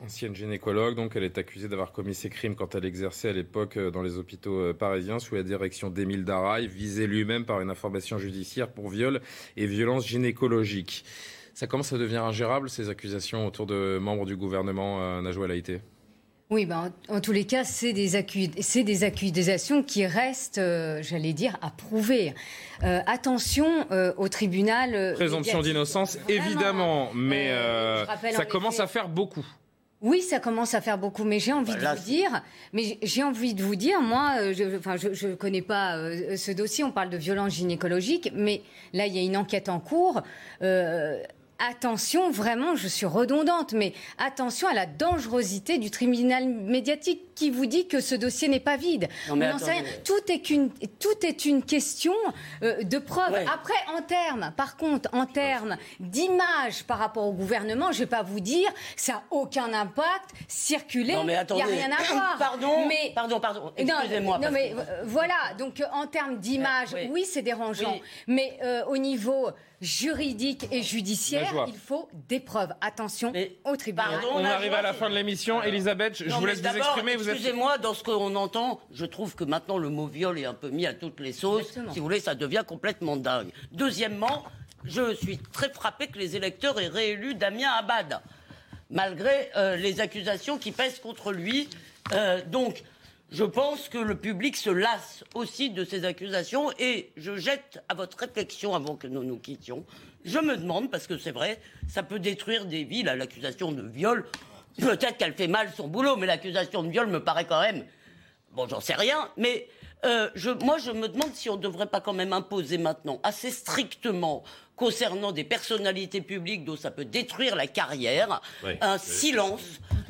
Ancienne gynécologue, donc elle est accusée d'avoir commis ces crimes quand elle exerçait à l'époque euh, dans les hôpitaux euh, parisiens sous la direction d'Émile Darail, visé lui-même par une information judiciaire pour viol et violence gynécologique. Ça commence à devenir ingérable, ces accusations autour de membres du gouvernement, euh, Najwa Laïté? Oui, ben, en, en tous les cas, c'est des, accu- c'est des accusations qui restent, euh, j'allais dire, à prouver. Euh, attention euh, au tribunal. euh, Présomption d'innocence, évidemment, mais euh, ça effet- commence à faire beaucoup. Oui, ça commence à faire beaucoup, mais j'ai envie Bah, de vous dire, mais j'ai envie de vous dire, moi, je, enfin, je, ne connais pas euh, ce dossier. On parle de violence gynécologique, mais là, il y a une enquête en cours. Euh, attention, vraiment, je suis redondante, mais attention à la dangerosité du tribunal médiatique qui vous dit que ce dossier n'est pas vide. Non, mais On n'en sait attendez. rien. Tout est qu'une, tout est une question euh, de preuve. Après, en termes, par contre, en termes d'image par rapport au gouvernement, je vais pas vous dire, ça n'a aucun impact. Circuler, il n'y a attendez. rien à [coughs] voir. Pardon, mais pardon, Excusez-moi, Non, mais que- euh, voilà. Donc, euh, en termes d'image, oui. oui, c'est dérangeant. Oui. Mais euh, au niveau juridique et judiciaire, Il faut des preuves. Attention au tribunal. On arrive à la fin de l'émission. Elisabeth, je Non, vous laisse vous exprimer. Êtes... Excusez-moi, dans ce qu'on entend, je trouve que maintenant le mot viol est un peu mis à toutes les sauces. Si vous voulez, ça devient complètement dingue. Deuxièmement, je suis très frappé que les électeurs aient réélu Damien Abad, malgré euh, les accusations qui pèsent contre lui. Euh, donc, je pense que le public se lasse aussi de ces accusations et je jette à votre réflexion avant que nous nous quittions. Je me demande, parce que c'est vrai, ça peut détruire des vies, l'accusation de viol. Peut-être qu'elle fait mal son boulot, mais l'accusation de viol me paraît quand même. Bon, j'en sais rien, mais euh, je, moi, je me demande si on ne devrait pas quand même imposer maintenant, assez strictement, concernant des personnalités publiques dont ça peut détruire la carrière, Oui. un Oui. silence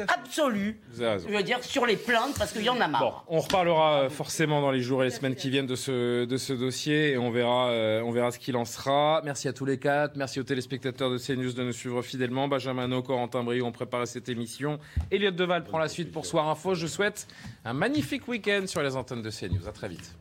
absolu, je veux dire, sur les plaintes, parce qu'il y en a marre. On reparlera euh, forcément dans les jours et les semaines qui viennent de ce, de ce dossier et on verra, euh, on verra ce qu'il en sera. Merci à tous les quatre. Merci aux téléspectateurs de CNews de nous suivre fidèlement. Benjamin No, Corentin Brio ont préparé cette émission. Elliot Deval prend la suite pour Soir Info. Je souhaite un magnifique week-end sur les antennes de CNews. À très vite.